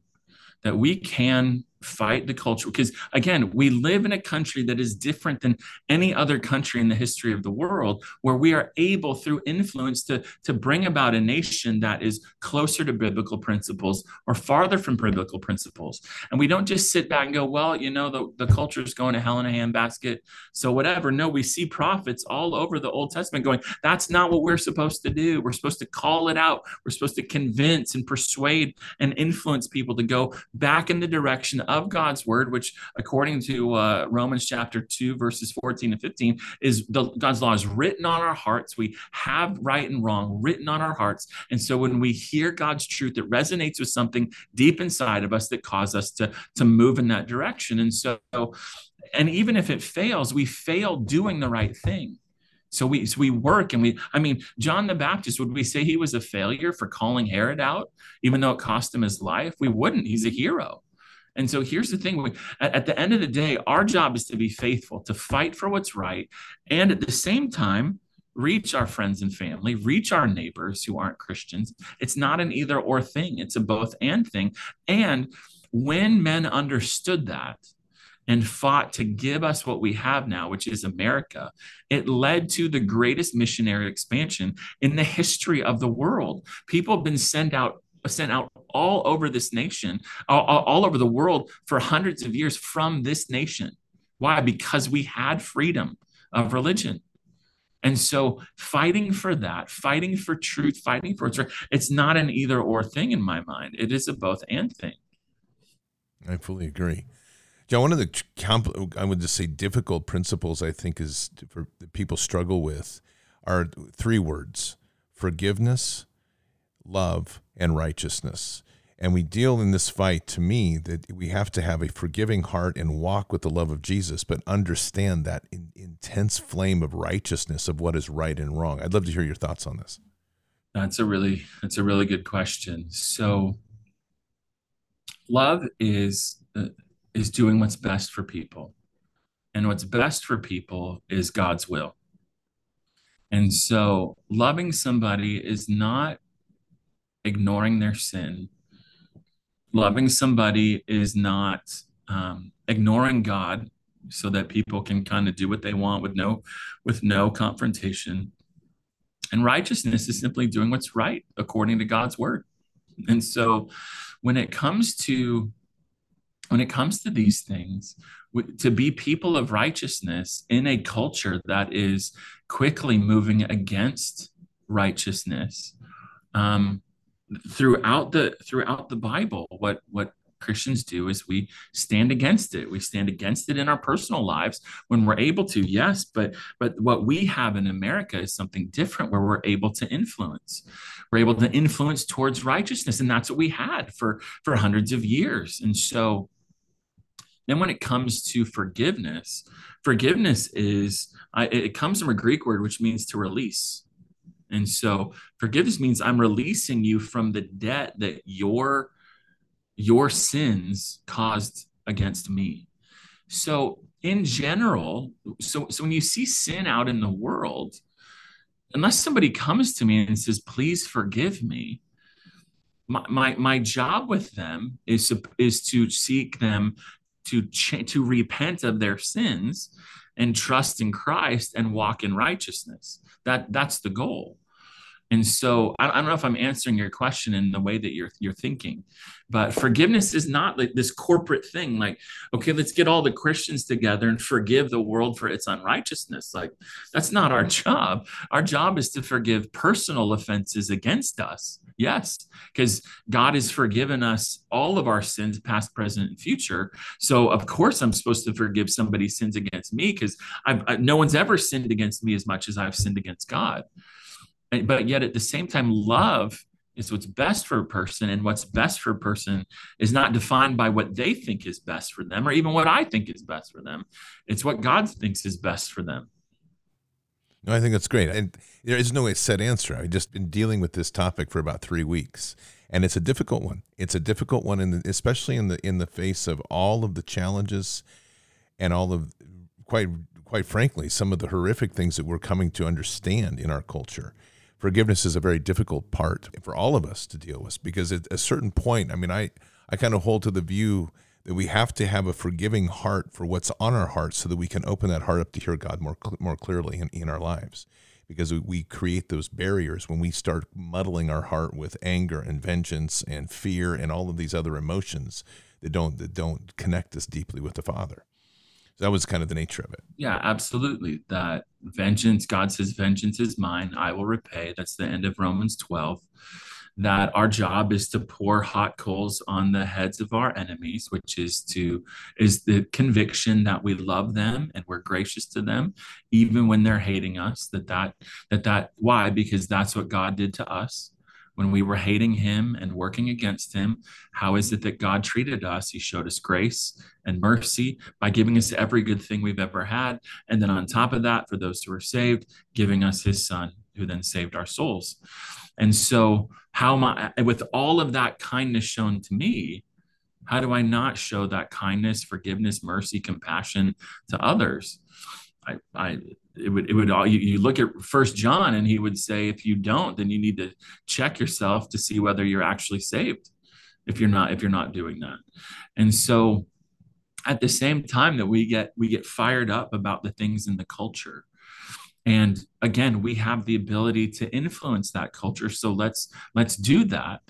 that we can fight the culture because again we live in a country that is different than any other country in the history of the world where we are able through influence to to bring about a nation that is closer to biblical principles or farther from biblical principles. And we don't just sit back and go well you know the, the culture is going to hell in a handbasket so whatever. No we see prophets all over the old testament going that's not what we're supposed to do. We're supposed to call it out. We're supposed to convince and persuade and influence people to go back in the direction of God's word, which according to uh, Romans chapter 2, verses 14 and 15, is the, God's law is written on our hearts. We have right and wrong written on our hearts. And so when we hear God's truth, it resonates with something deep inside of us that causes us to, to move in that direction. And so, and even if it fails, we fail doing the right thing. So we so we work and we I mean John the Baptist would we say he was a failure for calling Herod out even though it cost him his life? We wouldn't. He's a hero. And so here's the thing at, the end of the day, our job is to be faithful, to fight for what's right, and at the same time, reach our friends and family, reach our neighbors who aren't Christians. It's not an either or thing, it's a both and thing. And when men understood that, and fought to give us what we have now, which is America, it led to the greatest missionary expansion in the history of the world. People have been sent out sent out all over this nation, all, all over the world for hundreds of years from this nation. Why? Because we had freedom. of religion. And so fighting for that, fighting for truth, fighting for it's not an either or thing in my mind. It is a both and thing. I fully agree. John, one of the I would just say difficult principles I think is for people struggle with are three words: forgiveness, love, and righteousness. And we deal in this fight, to me, that we have to have a forgiving heart and walk with the love of Jesus, but understand that in, intense flame of righteousness of what is right and wrong. I'd love to hear your thoughts on this. That's a really that's a really good question. So, love is uh, is doing what's best for people, and what's best for people is God's will. And so, loving somebody is not ignoring their sin loving somebody is not um, ignoring God so that people can kind of do what they want with no with no confrontation. And righteousness is simply doing what's right according to God's word. And so when it comes to when it comes to these things, to be people of righteousness in a culture that is quickly moving against righteousness, um, throughout the throughout the bible what what christians do is we stand against it. We stand against it in our personal lives when we're able to yes but but what we have in america is something different where we're able to influence. We're able to influence towards righteousness and that's what we had for for hundreds of years. And so then when it comes to forgiveness forgiveness is it comes from a greek word which means to release and so forgiveness means I'm releasing you from the debt that your your sins caused against me. So in general, so so when you see sin out in the world, unless somebody comes to me and says, "Please forgive me," my my, my job with them is to, is to seek them to to repent of their sins and trust in Christ and walk in righteousness. That that's the goal. And so I, don't know if I'm answering your question in the way that you're you're thinking, but forgiveness is not like this corporate thing. Like, okay, let's get all the Christians together and forgive the world for its unrighteousness. Like, that's not our job. Our job is to forgive personal offenses against us. Yes, because God has forgiven us all of our sins, past, present, and future. So of course I'm supposed to forgive somebody's sins against me because no one's ever sinned against me as much as I've sinned against God but yet at the same time love is what's best for a person and what's best for a person is not defined by what they think is best for them or even what i think is best for them. It's what god thinks is best for them. No i think that's great. And there is no set answer. I've just been dealing with this topic for about three weeks and it's a difficult one. It's a difficult one especially in the in the face of all of the challenges and all of quite quite frankly some of the horrific things that we're coming to understand in our culture forgiveness is a very difficult part for all of us to deal with because at a certain point, I mean, I, I kind of hold to the view that we have to have a forgiving heart for what's on our heart so that we can open that heart up to hear God more, more clearly in, in our lives. Because we create those barriers when we start muddling our heart with anger and vengeance and fear and all of these other emotions that don't that don't connect us deeply with the Father that was kind of the nature of it. Yeah, absolutely. That vengeance, God says, vengeance is mine, I will repay. That's the end of Romans 12. That our job is to pour hot coals on the heads of our enemies, which is to is the conviction that we love them and we're gracious to them, even when they're hating us. That that that that why? Because that's what God did to us when we were hating him and working against him, how is it that God treated us? He showed us grace and mercy by giving us every good thing we've ever had. And then on top of that, for those who are saved, giving us his son, who then saved our souls. And so, how am I, with all of that kindness shown to me, how do I not show that kindness, forgiveness, mercy, compassion to others? I, I it would it would all you, you look at first john and he would say if you don't then you need to check yourself to see whether you're actually saved if you're not if you're not doing that. And so at the same time that we get we get fired up about the things in the culture. And again we have the ability to influence that culture. So let's let's do that.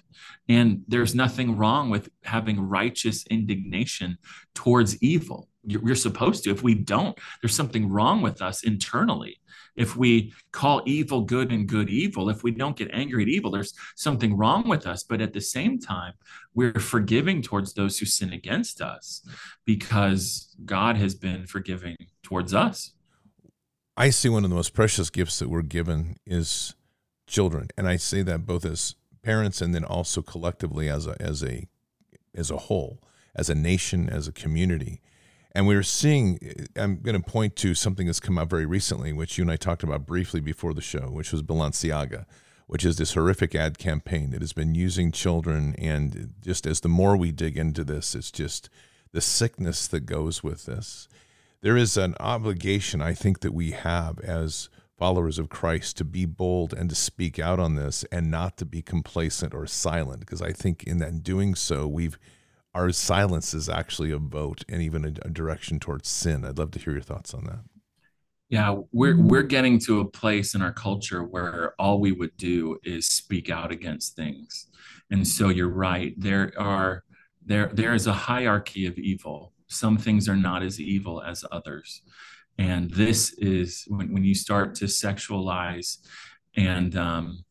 And there's nothing wrong with having righteous indignation towards evil we're supposed to. If we don't, there's something wrong with us internally. If we call evil good and good evil, if we don't get angry at evil, there's something wrong with us. But at the same time, we're forgiving towards those who sin against us because God has been forgiving towards us. I see one of the most precious gifts that we're given is children, and I say that both as parents and then also collectively as a as a as a whole, as a nation, as a community. And we are seeing, I'm going to point to something that's come out very recently, which you and I talked about briefly before the show, which was Balenciaga, which is this horrific ad campaign that has been using children. And just as the more we dig into this, it's just the sickness that goes with this. There is an obligation, I think, that we have as followers of Christ to be bold and to speak out on this and not to be complacent or silent. Because I think in that doing so, we've our silence is actually a vote and even a, a direction towards sin. I'd love to hear your thoughts on that. Yeah, we're we're getting to a place in our culture where all we would do is speak out against things. And so you're right. There are there there is a hierarchy of evil. Some things are not as evil as others. And this is when, when you start to sexualize and um,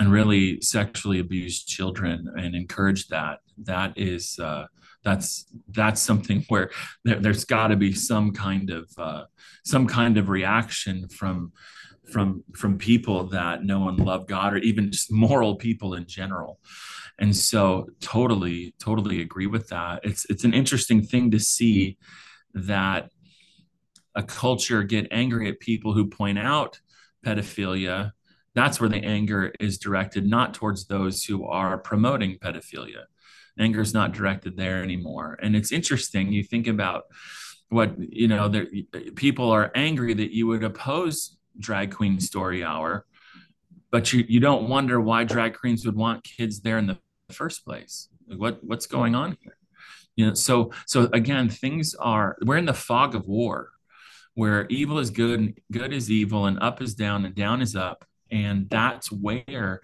and really sexually abuse children and encourage that that is uh, that's that's something where there, has got to be some kind of uh, some kind of reaction from from from people that know and love God or even just moral people in general. And so totally totally agree with that. It's it's an interesting thing to see that a culture get angry at people who point out pedophilia that's where the anger is directed not towards those who are promoting pedophilia anger is not directed there anymore. And it's interesting you think about what you know there people are angry that you would oppose drag queen story hour but you you don't wonder why drag queens would want kids there in the first place. What what's going on here? You know so so again things are we're in the fog of war where evil is good and good is evil and up is down and down is up. And that's where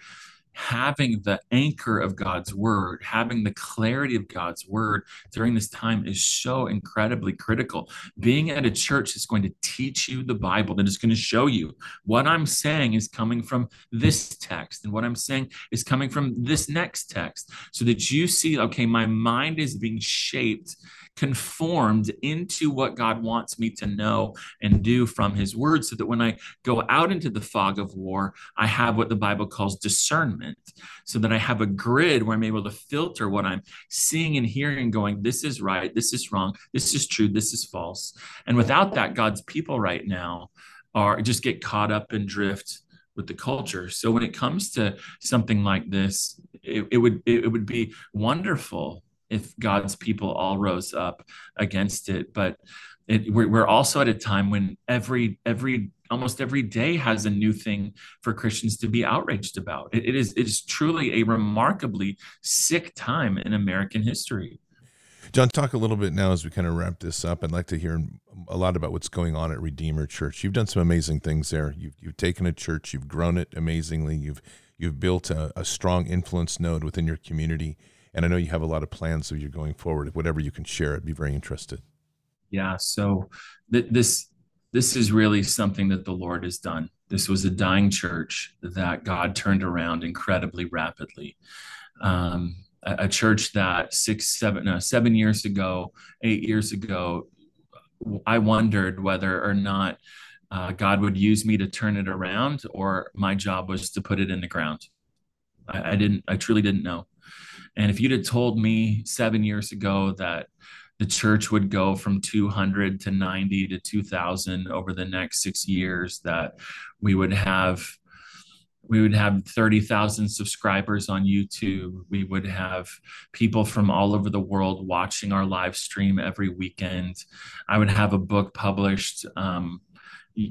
having the anchor of God's word, having the clarity of God's word during this time is so incredibly critical. Being at a church that's going to teach you the Bible, that is going to show you what I'm saying is coming from this text, and what I'm saying is coming from this next text, so that you see, okay, my mind is being shaped conformed into what God wants me to know and do from his word so that when I go out into the fog of war, I have what the Bible calls discernment, so that I have a grid where I'm able to filter what I'm seeing and hearing, going, this is right, this is wrong, this is true, this is false. And without that, God's people right now are just get caught up and drift with the culture. So when it comes to something like this, it, it would it, it would be wonderful if God's people all rose up against it. But it, we're, we're also at a time when every every almost every day has a new thing for Christians to be outraged about. It, it is it is truly a remarkably sick time in American history. John, talk a little bit now as we kind of wrap this up. I'd like to hear a lot about what's going on at Redeemer Church. You've done some amazing things there. You've, you've taken a church, you've grown it amazingly. You've you've built a, a strong influence node within your community. And I know you have a lot of plans so you're going forward. Whatever you can share, I'd be very interested. Yeah. So th- this this is really something that the Lord has done. This was a dying church that God turned around incredibly rapidly. Um, a, church that six, seven, no, seven years ago, eight years ago, I wondered whether or not uh, God would use me to turn it around, or my job was to put it in the ground. I, I didn't. I truly didn't know. And if you'd have told me seven years ago that the church would go from 200 to 90 to 2000 over the next six years, that we would have we would have 30,000 subscribers on YouTube. We would have people from all over the world watching our live stream every weekend. I would have a book published um,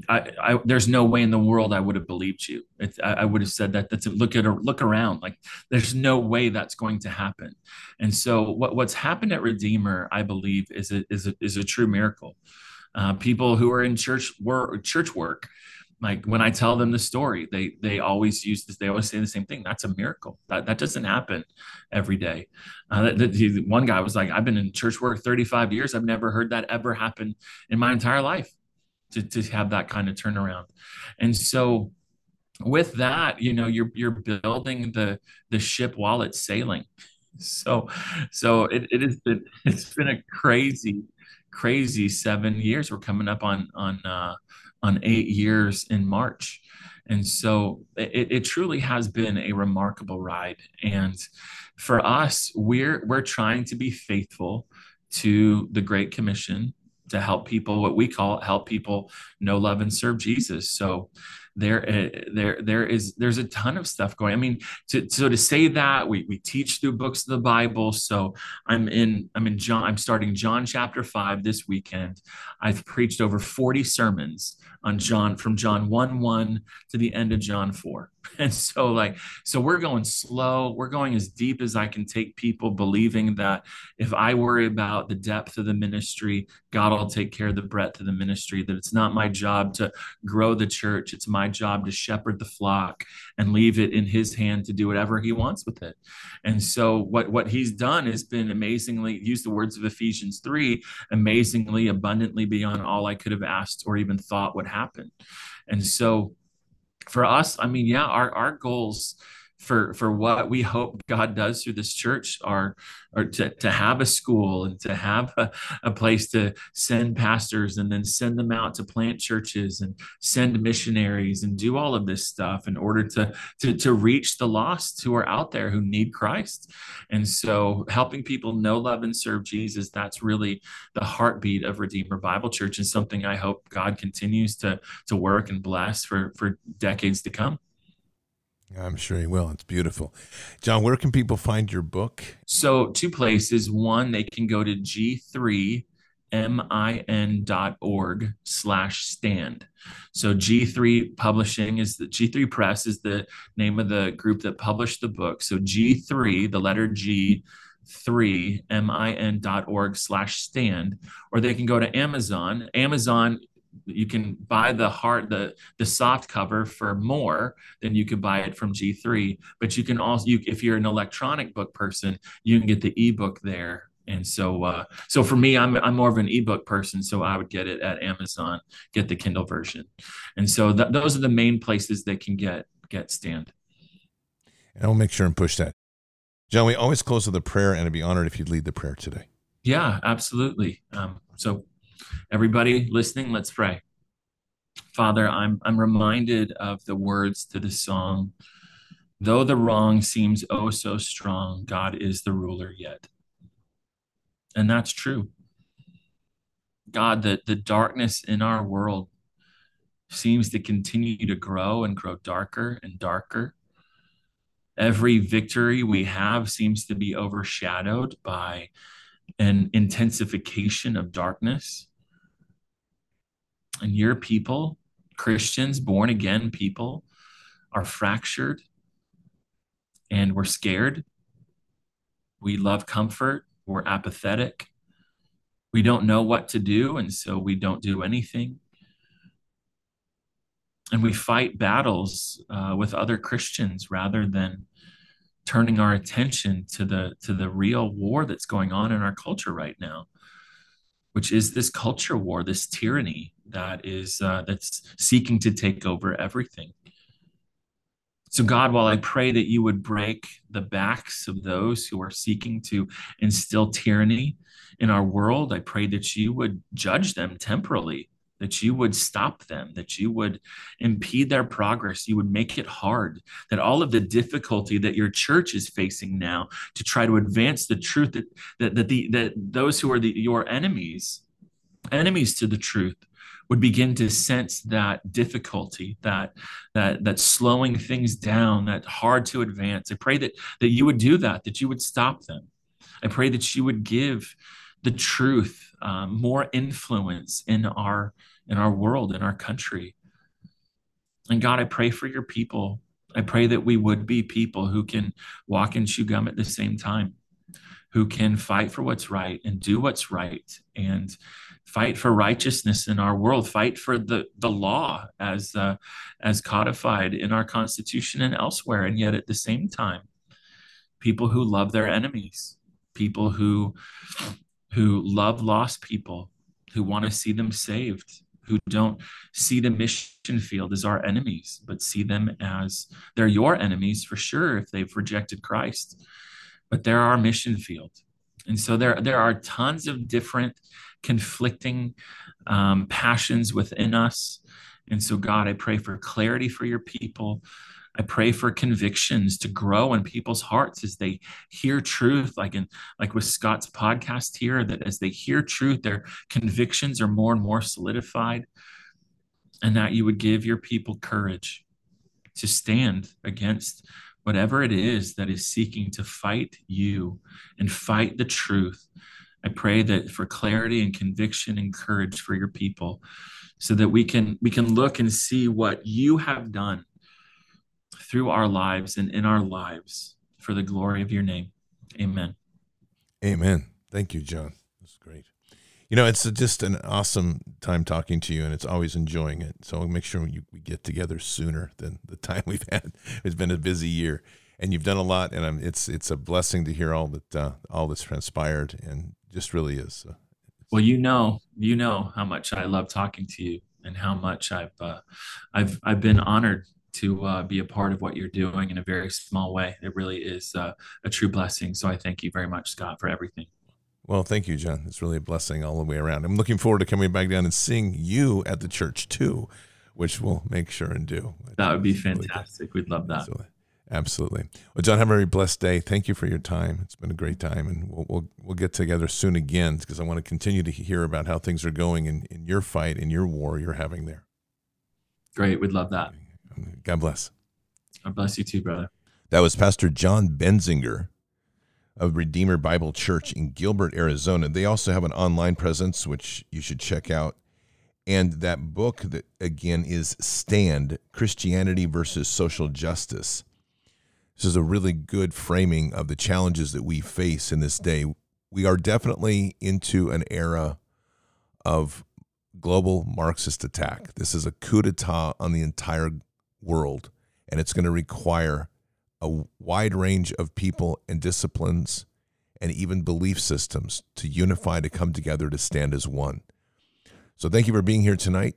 I, I, there's no way in the world I would have believed you. I, I, would have said that. That's look at look around. Like there's no way that's going to happen. And so what, what's happened at Redeemer, I believe, is a, is a, is a true miracle. Uh, people who are in church work, church work, like when I tell them the story, they they always use this. They always say the same thing. That's a miracle. That that doesn't happen every day. Uh, the, one guy was like, "I've been in church work 35 years. I've never heard that ever happen in my entire life." To to have that kind of turnaround, and so with that, you know, you're you're building the the ship while it's sailing. So so it, it has been it's been a crazy crazy seven years. We're coming up on on uh, on eight years in March. And so it, it truly has been a remarkable ride. And for us, we're we're trying to be faithful to the Great Commission to help people, what we call help people know, love, and serve Jesus. So there uh, there there is there's a ton of stuff going i mean to, so to say that we, we teach through books of the bible. So i'm in i'm in john i'm starting john chapter 5 this weekend. I've preached over 40 sermons on John from John 1 1 to the end of John 4. And so, like, so we're going slow. We're going as deep as I can take people, believing that if I worry about the depth of the ministry, God will take care of the breadth of the ministry, that it's not my job to grow the church. It's my job to shepherd the flock and leave it in his hand to do whatever he wants with it. And so, what, what he's done has been amazingly, use the words of Ephesians 3, amazingly, abundantly beyond all I could have asked or even thought would happen. And so for us, I mean, yeah, our, our goals for for what we hope God does through this church are or to, to have a school and to have a, a place to send pastors and then send them out to plant churches and send missionaries and do all of this stuff in order to to, to reach the lost who are out there who need Christ. And so helping people know, love, and serve Jesus, that's really the heartbeat of Redeemer Bible Church and something I hope God continues to to work and bless for for decades to come. I'm sure he will. It's beautiful. John, where can people find your book? So, two places. One, they can go to G3 min.org slash stand. So G3 Publishing is the G3 Press is the name of the group that published the book. So G3, the letter G, 3 min.org slash stand or they can go to amazon amazon you can buy the hard the the soft cover for more than you could buy it from G3 but you can also you if you're an electronic book person you can get the ebook there. And so uh, so for me I'm I'm more of an ebook person so I would get it at Amazon get the Kindle version. And so th- those are the main places they can get get stand. And I'll make sure and push that. John we always close with a prayer and I'd be honored if you'd lead the prayer today. Yeah absolutely. Um, so Everybody listening, let's pray. Father, I'm, I'm reminded of the words to the song Though the wrong seems oh so strong, God is the ruler yet. And that's true. God, the, the darkness in our world seems to continue to grow and grow darker and darker. Every victory we have seems to be overshadowed by an intensification of darkness and your people, Christians, born again people, are fractured and we're scared. We love comfort. We're apathetic. We don't know what to do, and so we don't do anything. And we fight battles uh, with other Christians rather than turning our attention to the to the real war that's going on in our culture right now which is this culture war, this tyranny that is uh, that's seeking to take over everything. So, God, while I pray that you would break the backs of those who are seeking to instill tyranny in our world, I pray that you would judge them temporally that you would stop them, that you would impede their progress, you would make it hard, that all of the difficulty that your church is facing now to try to advance the truth that that, that the that those who are the, your enemies, enemies to the truth, would begin to sense that difficulty, that that that slowing things down, that hard to advance. I pray that that you would do that, that you would stop them. I pray that you would give the truth, um, more influence in our in our world, in our country. And God, I pray for your people. I pray that we would be people who can walk and chew gum at the same time, who can fight for what's right and do what's right and fight for righteousness in our world, fight for the, the law as, uh, as codified in our Constitution and elsewhere. And yet at the same time, people who love their enemies, people who, who love lost people, who want to see them saved, who don't see the mission field as our enemies, but see them as they're your enemies for sure if they've rejected Christ. But they're our mission field. And so there, there are tons of different conflicting um, passions within us. And so, God, I pray for clarity for your people. I pray for convictions to grow in people's hearts as they hear truth, like in like with Scott's podcast here, that as they hear truth, their convictions are more and more solidified, and that you would give your people courage to stand against whatever it is that is seeking to fight you and fight the truth. I pray that for clarity and conviction and courage for your people so that we can we can look and see what you have done through our lives and in our lives for the glory of your name. Amen. Amen. Thank you, John. That's great. You know, it's just an awesome time talking to you, and it's always enjoying it. So I'll make sure we, we get together sooner than the time we've had. It's been a busy year, and you've done a lot, and I'm, it's it's a blessing to hear all that uh, all that's transpired, and just really is. Uh, well, you know, you know how much I love talking to you, and how much I've uh, I've I've been honored to uh, be a part of what you're doing in a very small way. It really is uh, a true blessing. So I thank you very much, Scott, for everything. Well, thank you, John. It's really a blessing all the way around. I'm looking forward to coming back down and seeing you at the church too, which we'll make sure and do. That would be fantastic. We'd love that. Absolutely. Absolutely. Well, John, have a very blessed day. Thank you for your time. It's been a great time, and we'll we'll, we'll get together soon again because I want to continue to hear about how things are going in, in your fight, in your war you're having there. Great. We'd love that. God bless. God bless you too, brother. That was Pastor John Benzinger of Redeemer Bible Church in Gilbert, Arizona. They also have an online presence, which you should check out. And that book that again is Stand Christianity versus Social Justice. This is a really good framing of the challenges that we face in this day. We are definitely into an era of global Marxist attack. This is a coup d'etat on the entire world, and it's going to require a wide range of people and disciplines and even belief systems to unify, to come together, to stand as one. So, thank you for being here tonight.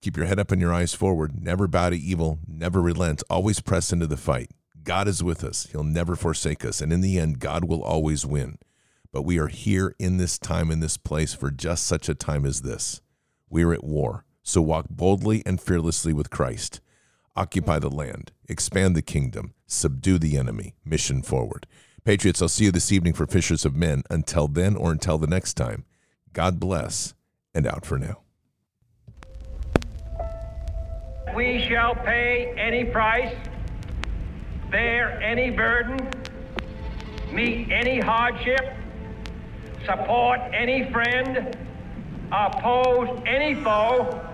Keep your head up and your eyes forward. Never bow to evil. Never relent. Always press into the fight. God is with us. He'll never forsake us. And in the end, God will always win. But we are here in this time, in this place, for just such a time as this. We are at war. So walk boldly and fearlessly with Christ. Occupy the land, expand the kingdom, subdue the enemy, mission forward. Patriots, I'll see you this evening for Fishers of Men. Until then or until the next time, God bless and out for now. We shall pay any price, bear any burden, meet any hardship, support any friend, oppose any foe